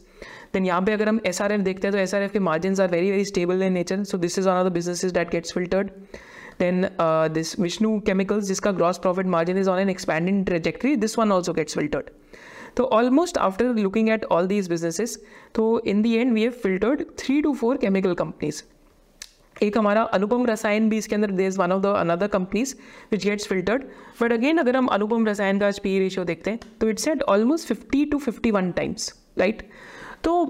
then यहाँ पे अगर हम SRF देखते हैं तो एस आर एफ़ के margin are very very stable in nature so this is one of the business that gets filtered uh, this Vishnu chemicals जिसका gross profit margin is on an expanding trajectory this one also gets filtered. तो almost after looking at all these businesses तो in the end we have filtered three two four chemical companies एक हमारा अनुपम रसायन भी इसके अंदर there is one of the another companies which gets filtered but again अगर हम अनुपम रसायन का आज पी रेशियो देखते हैं तो it's at almost fifty two fifty one times right तो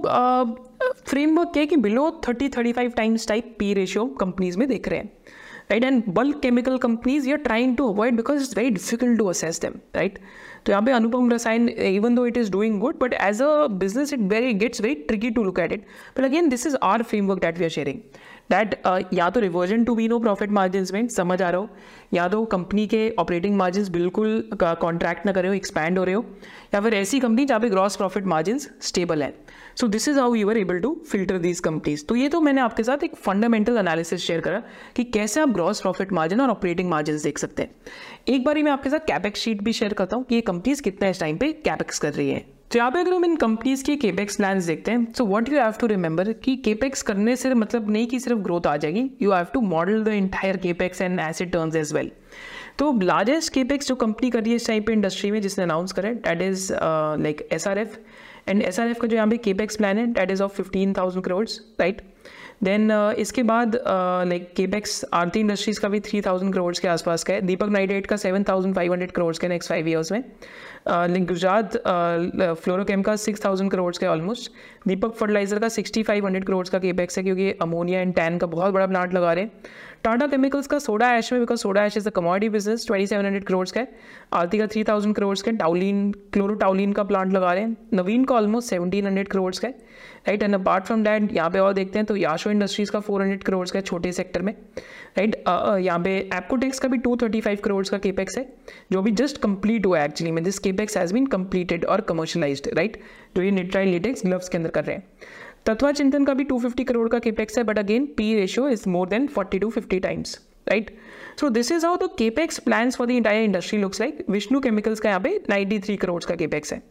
फ्रेमवर्क क्या है कि below thirty thirty five times type P ratio companies में देख रहे हैं right and bulk chemical companies you are trying to avoid because it's very difficult to assess them right तो यहाँ पे Anupam Rasayan even though it is doing good but as a business it very gets very tricky to look at it but again this is our framework that we are sharing that या तो reversion to be no profit margin में, समझ आ रहा हो, या तो company के ऑपरेटिंग मार्जिन बिल्कुल कॉन्ट्रैक्ट ना कर हो एक्सपैंड हो रहे हो, या फिर ऐसी कंपनी जहाँ पे ग्रॉस प्रॉफिट मार्जिन स्टेबल है। So this is how you are able to filter these companies तो ये तो मैंने आपके साथ एक फंडामेंटल एनालिसिस शेयर करा कि कैसे आप ग्रॉस प्रॉफिट मार्जिन और ऑपरेटिंग मार्जिन देख सकते हैं। एक बार मैं आपके साथ कैपेक्स शीट भी शेयर करता हूँ कि ये कंपनीज़ कितना इस टाइम पे कैपेक्स कर रही है। तो यहाँ पे अगर हम इन कंपनीज़ के केपेक्स प्लान देखते हैं so what you have to remember कि केपेक्स करने से मतलब नहीं कि सिर्फ़ ग्रोथ आ जाएगी you have to model the entire capex and asset turns as well तो लार्जेस्ट केपेक्स जो कंपनी कर रही है इस टाइम पे इंडस्ट्री में, जिसने अनाउंस करा that is like S R F and S R F का जो यहाँ पे केपेक्स प्लान है that is of fifteen thousand crores right then uh, इसके बाद लाइक केपेक्स आरती इंडस्ट्रीज़ का भी थ्री थाउज़ेंड करोड़ के आसपास का है। दीपक नाइडेट का seven thousand five hundred crore के नेक्स्ट फाइव ईयर्स में। लाइक गुजरात फ्लोरोकेम का सिक्स थाउज़ेंड करोड़ का ऑलमोस्ट दीपक फर्टिलाइज़र का सिक्सटी फाइव हंड्रेड करोड़ का केपेक्स है क्योंकि अमोनिया एंड टैन का बहुत बड़ा प्लांट लगा रहे हैं। टाटा केमिकल्स का सोडा एश में because soda ash is a commodity business twenty seven hundred crore का है। आरती का थ्री थाउज़ेंड करोड़ का टाउलिन क्लोरोटाउलिन का प्लांट लगा रहे हैं। नवीन का ऑलमोस्ट सेवनटीन हंड्रेड करोड़ का है। Right and apart from that यहाँ पे और देखते हैं तो याशो इंडस्ट्रीज़ का फोर हंड्रेड करोड़ का छोटे सेक्टर में। राइट यहाँ पे एप्कोटेक्स का भी टू थर्टी फाइव करोड़ का केपेक्स है, जो भी जस्ट कंप्लीट हुआ है एक्चुअली में। This capex has been completed और कमर्शलाइज्ड राइट जो ये निट्राइल लिटेक्स ग्लव्स के अंदर कर रहे हैं। तत्वा चिंतन का भी 250 करोड़ का केपेक्स है but again P ratio is more than 40 to 50 times right so this is how the capex plan for the entire industry looks like Vishnu chemicals का यहाँ पे 93 करोड़ का केपेक्स है।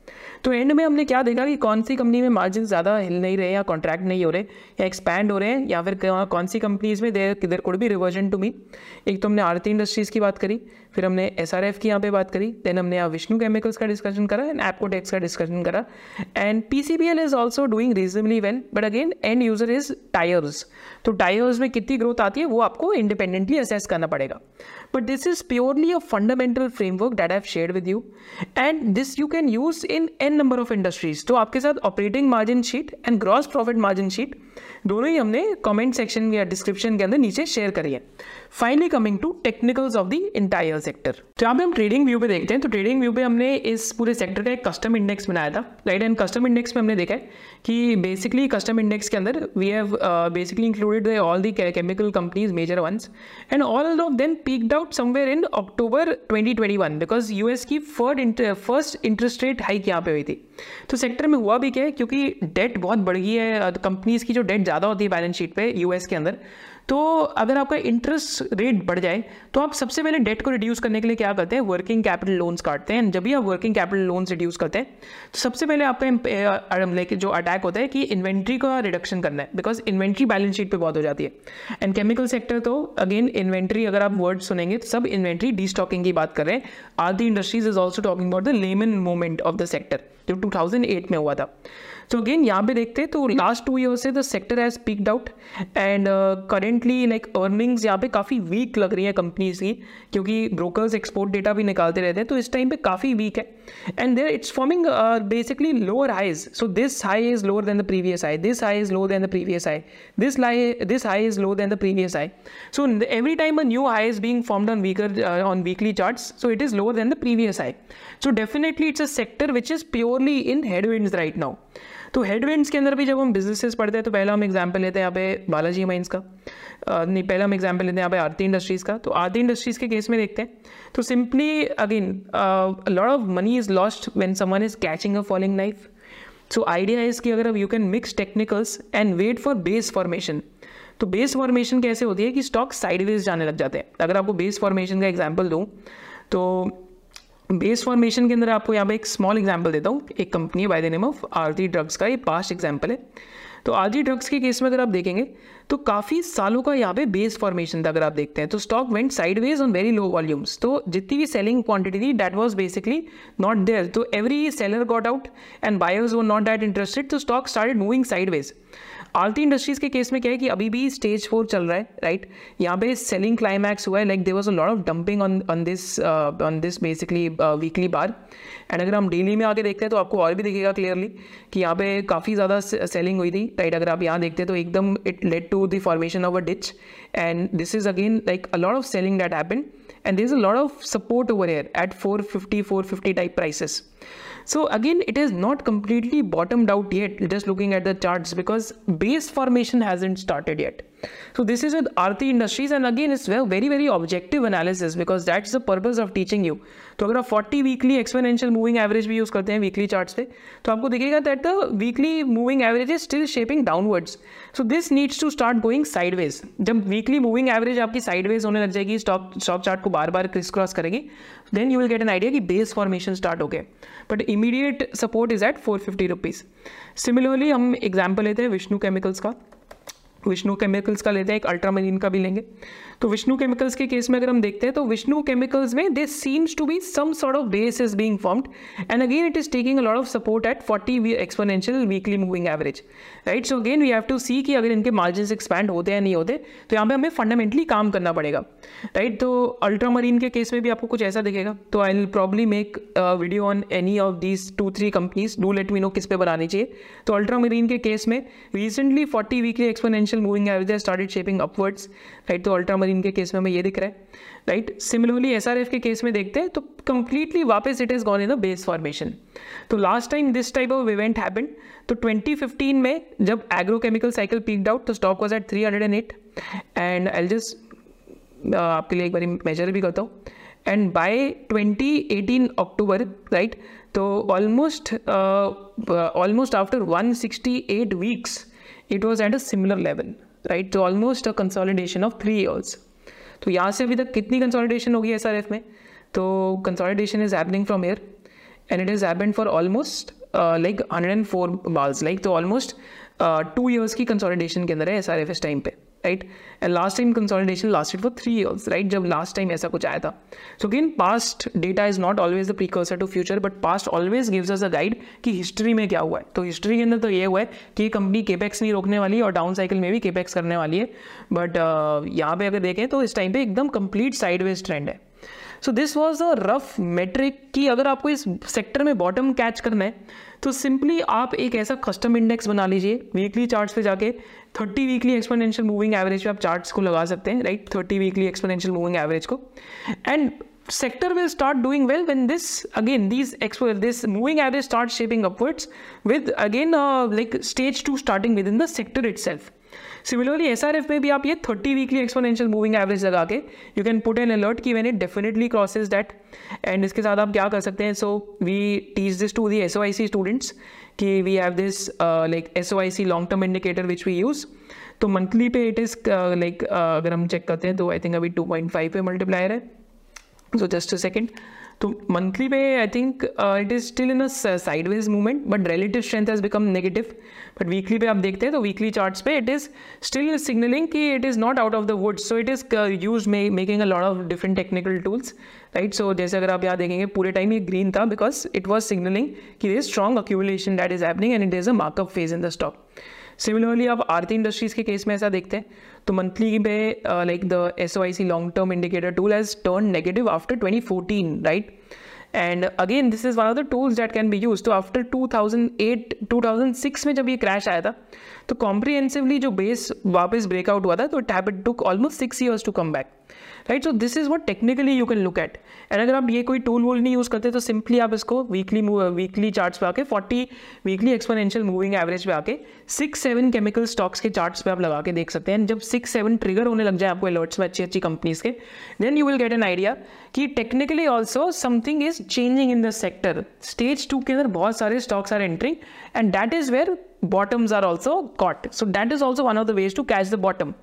तो एंड में हमने क्या देखा कि कौन सी कंपनी में मार्जिन ज़्यादा हिल नहीं रहे या कॉन्ट्रैक्ट नहीं हो रहे या एक्सपैंड हो रहे हैं या फिर कौन सी कंपनीज़ में देर किधर कोड भी रिवर्जन टू मी एक तो हमने आरती इंडस्ट्रीज़ की बात करी, फिर हमने एस आर एफ़ की यहाँ पे बात करी देन हमने यहाँ विष्णु केमिकल्स का डिस्कशन करा एंड एप्कोटेक्स का डिस्कशन करा। And P C B L is also doing reasonably well but again end user is tyres तो टायर्स में कितनी ग्रोथ आती है, वो आपको इंडिपेंडेंटली असेस करना पड़ेगा। But this is purely a fundamental framework that I've shared with you and this you can use in n number of industries तो आपके साथ operating margin sheet and gross profit margin sheet दोनों ही हमने comment section या description के अंदर नीचे शेयर करी है finally coming to technicals of the entire sector यहाँ पे हम ट्रेडिंग व्यू पे देखते हैं तो ट्रेडिंग व्यू पे हमने इस पूरे सेक्टर का एक कस्टम इंडेक्स बनाया था राइट एंड कस्टम इंडेक्स में हमने देखा है कि बेसिकली कस्टम इंडेक्स के अंदर we have basically included all the chemical companies major ones and all of them peaked out somewhere in October 2021 because US की Fed first interest rate hike यहाँ पे हुई थी। तो सेक्टर में हुआ भी क्या है, क्योंकि डेट बहुत बढ़ गई है कंपनीज़ की जो डेट ज़्यादा होती है बैलेंस शीट पे यूएस के अंदर तो अगर आपका इंटरेस्ट रेट बढ़ जाए तो आप सबसे पहले डेट को रिड्यूस करने के लिए क्या करते हैं? वर्किंग कैपिटल लोन्स काटते हैं। जब भी आप वर्किंग कैपिटल लोन्स रिड्यूस करते हैं तो सबसे पहले आपका लाइक जो अटैक होता है कि इन्वेंट्री का रिडक्शन करना है बिकॉज़ इन्वेंट्री बैलेंस शीट पर बहुत हो जाती है। एंड केमिकल सेक्टर तो अगेन इन्वेंट्री अगर आप वर्ड सुनेंगे तो सब इन्वेंट्री डी की बात कर रहे हैं। आदि industries is also talking about the Lehman moment of the sector जो 2008 में हुआ था। सो अगेन यहाँ पे देखते हैं तो लास्ट टू ईयर से the sector has peaked out and currently like earnings यहाँ पे काफ़ी वीक लग रही है कंपनीज़ की क्योंकि ब्रोकर्स एक्सपोर्ट डेटा भी निकालते रहते हैं तो इस टाइम पे काफ़ी वीक है। And there it's forming basically lower highs so this high is lower than the previous high this high is lower than the previous high this lie this high is lower than the previous high. So every time a new high is being formed on weaker uh, on weekly charts so it is lower than the previous high definitely it's a sector which is purely in in right now तो headwinds के अंदर भी जब हम businesses पढ़ते हैं तो पहला हम एग्ज़ाम्पल लेते हैं यहाँ पे बालाजी माइंस का। नहीं, पहला हम एग्ज़ाम्पल लेते हैं यहाँ पे आरती इंडस्ट्रीज़ का। तो आरती इंडस्ट्रीज़ के केस में देखते हैं। तो simply again lot of money is lost when someone is catching a falling knife so idea is कि अगर you can mix technicals and wait for base formation तो बेस फॉर्मेशन कैसे होती है कि स्टॉक साइडवेज जाने लग जाते हैं। अगर आपको बेस फॉर्मेशन का एग्ज़ाम्पल दूँ तो बेस फॉर्मेशन के अंदर आपको यहाँ पे एक स्मॉल एग्ज़ाम्पल देता हूँ, एक company by the name of Aarti drugs का, ये पास्ट एग्ज़ाम्पल है। तो आरती ड्रग्स के केस में अगर आप देखेंगे तो काफ़ी सालों का यहाँ पे बेस फॉर्मेशन था अगर आप देखते हैं। तो stock went sideways on very low volumes तो जितनी भी सेलिंग क्वांटिटी थी that was basically not there तो every seller got out and buyers वो नॉट दैट इंटरेस्टेड तो stock started moving sideways Aarti industries के केस में क्या है कि अभी भी स्टेज फोर चल रहा है राइट यहाँ पे सेलिंग क्लाइमैक्स हुआ है like there was a lot of dumping on on this on this basically weekly bar and अगर हम डेली में आके देखते हैं तो आपको और भी दिखेगा क्लियरली कि यहाँ पे काफ़ी ज़्यादा सेलिंग हुई थी राइट अगर आप यहाँ देखते हैं तो एकदम it led to the formation of a ditch and this is again like a lot of selling that happen and this a lot of support over here at 450 450 type prices. So again it is not completely bottomed out yet just looking at the charts because base formation hasn't started yet. So this is with Aarti Industries and again it's very very very objective analysis because that's the purpose of teaching you तो अगर आप 40 weekly exponential moving average भी use करते हैं weekly chart से तो आपको दिखेगा that the weekly moving average is still shaping downwards so this needs to start going sideways जब वीकली मूविंग एवरेज आपकी साइडवेज होने लग जाएगी स्टॉक स्टॉक चार्ट को बार बार क्रिस क्रॉस करेगी then you will get an idea कि बेस फॉर्मेशन स्टार्ट हो गए but immediate support is at four fifty rupees similarly हम एग्ज़ाम्पल लेते हैं विष्णु केमिकल्स का. विष्णु केमिकल्स का लेते हैं, एक अल्ट्रामरीन का भी लेंगे. तो विष्णु केमिकल्स के केस में अगर हम देखते हैं तो विष्णु केमिकल्स में this seems to be some sort of base is being formed and again it is taking a lot of support at 40 exponential weekly moving average right so again we have to see कि अगर इनके margin expand होते हैं नहीं होते तो यहाँ पे हमें फंडामेंटली काम करना पड़ेगा। Right right? तो अल्ट्रामरीन के केस में भी आपको कुछ ऐसा दिखेगा। तो I will probably make video on any of these two three companies do let me know किस पे बनानी चाहिए। तो अल्ट्रामरीन के केस में recently forty weekly exponential moving average started shaping upwards right तो अल्ट्रामरीन के केस में हमें ये दिख रहा है। राइट सिमिलरली एसआरएफ के केस में देखते हैं तो कंप्लीटली वापस it is gone in the base formation तो last time this type of event happened तो 2015 में जब एग्रोकेमिकल साइकिल पीक्ड आउट तो stock was at 308 and I just आपके लिए एक बार मेजर भी करता हूँ। एंड बाय 2018 अक्टूबर राइट तो almost almost after 168 weeks it was at a similar level right तो almost a consolidation of three years तो यहाँ से अभी तक कितनी कंसोलिडेशन होगी एस आर एफ़ में? तो consolidation is happening from here and it is happen for almost like hundred and four bars like तो ऑलमोस्ट टू ईयर्स की कंसोलिडेशन के अंदर है एस आर एफ़ इस टाइम पे। Right and last time consolidation lasted for three years right जब last time ऐसा कुछ आया था। So again past data is not always the precursor to future but past always gives us a guide कि history में क्या हुआ है। तो हिस्ट्री के अंदर तो ये हुआ है कि कंपनी केपेक्स नहीं रोकने वाली और डाउन साइकिल में भी केपेक्स करने वाली है। बट uh, यहाँ पे अगर देखें तो इस टाइम पे एकदम कंप्लीट साइडवेज ट्रेंड है। So this was a rough metric कि अगर आपको इस सेक्टर में बॉटम कैच करना है तो सिंपली आप एक ऐसा कस्टम इंडेक्स बना लीजिए वीकली चार्ट्स पे जाके thirty weekly exponential moving average पे आप चार्ट्स को लगा सकते हैं right thirty weekly exponential moving average को। And sector will start doing well when this again this expo this moving average start shaping upwards with again like stage two starting within the sector itself similarly S R F में भी आप ये thirty weekly exponential moving average लगा के। You can put an alert की when it definitely crosses that and इसके साथ आप क्या कर सकते हैं? So we teach this to the S O I C students कि we have this like S O I C long term indicator which we use तो monthly पे इट इज़ लाइक अगर हम चेक करते हैं तो आई थिंक अभी two point five पे मल्टीप्लायर है। सो जस्ट अ सेकेंड तो मंथली पे I think it is still in a sideways movement but relative strength has become negative but weekly पे आप देखते हैं तो वीकली चार्ट्स पे इट इज़ स्टिल सिग्नलिंग कि it is not out of the wood so it is use making a lot of different technical tools right सो जैसे अगर आप यहाँ देखेंगे, पूरे टाइम ये ग्रीन था बिकॉज़ इट वॉज़ सिग्नलिंग कि is strong accumulation that is happening and it is a markup phase in the stock similarly आप आरती इंडस्ट्रीज़ के केस में ऐसा देखते हैं तो मंथली में like the S O I C long term indicator tool has turn negative after 2014 right and again this is one of the tools that can be use तो after 2008 2006 में जब ये क्रैश आया था तो कॉम्प्रिहेंसिवली जो base वापस breakout हुआ था तो टैबिट took almost six years to come back right so this is what technically you can look at and अगर आप ये कोई टूल वूल नहीं यूज़ करते तो सिंपली आप इसको वीकली वीकली चार्ट्स पे आके forty weekly exponential moving average पे आके सिक्स सेवन केमिकल स्टॉक्स के चार्ट्स पे आप लगा के देख सकते हैं। जब सिक्स सेवन ट्रिगर होने लग जाए आपको अलर्ट्स में अच्छी अच्छी कंपनीज़ के then you will get an idea कि technically also something is changing in the sector stage two के अंदर बहुत सारे stocks are entering and that is where bottoms are also caught. So that is also one of the ways to catch the bottom.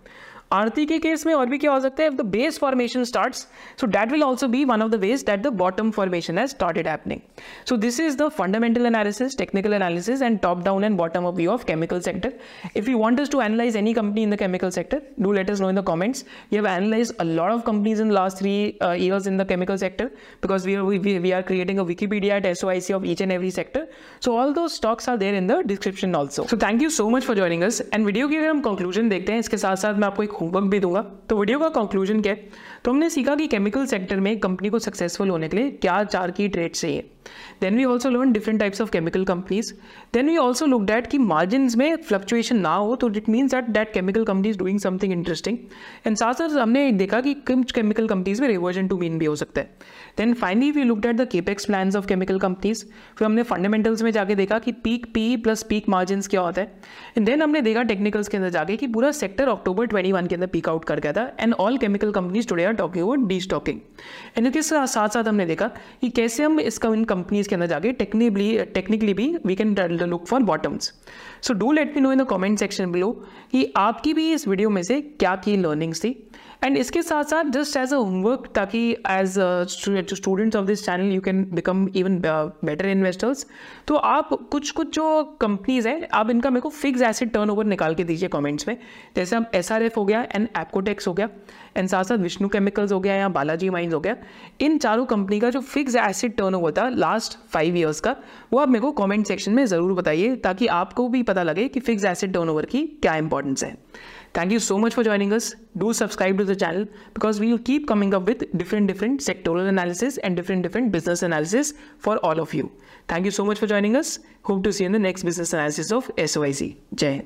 Aarti के case में और भी क्या हो सकता है? Base formation start so that will also be one of the ways that the bottom formation has started happening so this is the fundamental analysis technical analysis and top down and bottom of view of chemical sector if you want to analyse any company in the chemical sector do let know in the comments you have analyse a lot of companies in last three years in the chemical sector because we we are creating a Wikipedia at S O I C of each and every sector so all दो stocks are there in the description also so thank you so much for joining us and video की अगर हम conclusion देखते हैं। इसके साथ साथ मैं आपको एक होमवर्क भी दूँगा। तो वीडियो का कंक्लूजन क्या है? तो हमने सीखा कि केमिकल सेक्टर में कंपनी को सक्सेसफुल होने के लिए क्या चार की ट्रेड चाहिए। Then we also learn different types of chemical companies then we also look that कि मार्जिन में फ्लक्चुएशन ना हो तो it means that that chemical companies doing something interesting and साथ साथ हमने देखा कि कुछ केमिकल कंपनीज़ में रिवर्जन टू मीन भी हो सकता है। Then finally we look at the capex plan of chemical companies फिर हमने फंडामेंटल्स में जाके देखा कि peak P plus peak margin क्या होता है। एंड देन हमने देखा टेक्निकल्स के अंदर जाके कि पूरा सेक्टर अक्टूबर ट्वेंटी वन के अंदर पीक आउट कर गया था। And all chemical companies today are talking about destocking and इसके साथ साथ हमने देखा कि कैसे हम इसका इन कंपनीज़ के अंदर जाके टेक्निकली टेक्निकली भी we can look for bottoms so do let me know in the comment section below कि आपकी भी इस वीडियो में से क्या की लर्निंग्स थी। एंड इसके साथ साथ जस्ट एज अ होमवर्क ताकि as students of this channel you can become even better investors तो आप कुछ कुछ जो कंपनीज़ हैं, आप इनका मेरे को फिक्स एसिड टर्न ओवर निकाल के दीजिए कमेंट्स में। जैसे अब एस आर एफ़ हो गया एंड एपकोटेक्स हो गया एंड साथ साथ विष्णु केमिकल्स हो गया या बालाजी माइंस हो गया। इन चारों कंपनी का जो फिक्स एसिड टर्न ओवर था लास्ट फाइव ईयर्स का, वो आप मेरे को कॉमेंट सेक्शन में ज़रूर बताइए, ताकि आपको भी पता लगे कि फिक्स एसिड टर्न ओवर की क्या इंपॉर्टेंस है। Thank you so much for joining us. Do subscribe to the channel because we will keep coming up with different different sectoral analysis and different different business analysis for all of you. Thank you so much for joining us. Hope to see you in the next business analysis of SOIC. Jai.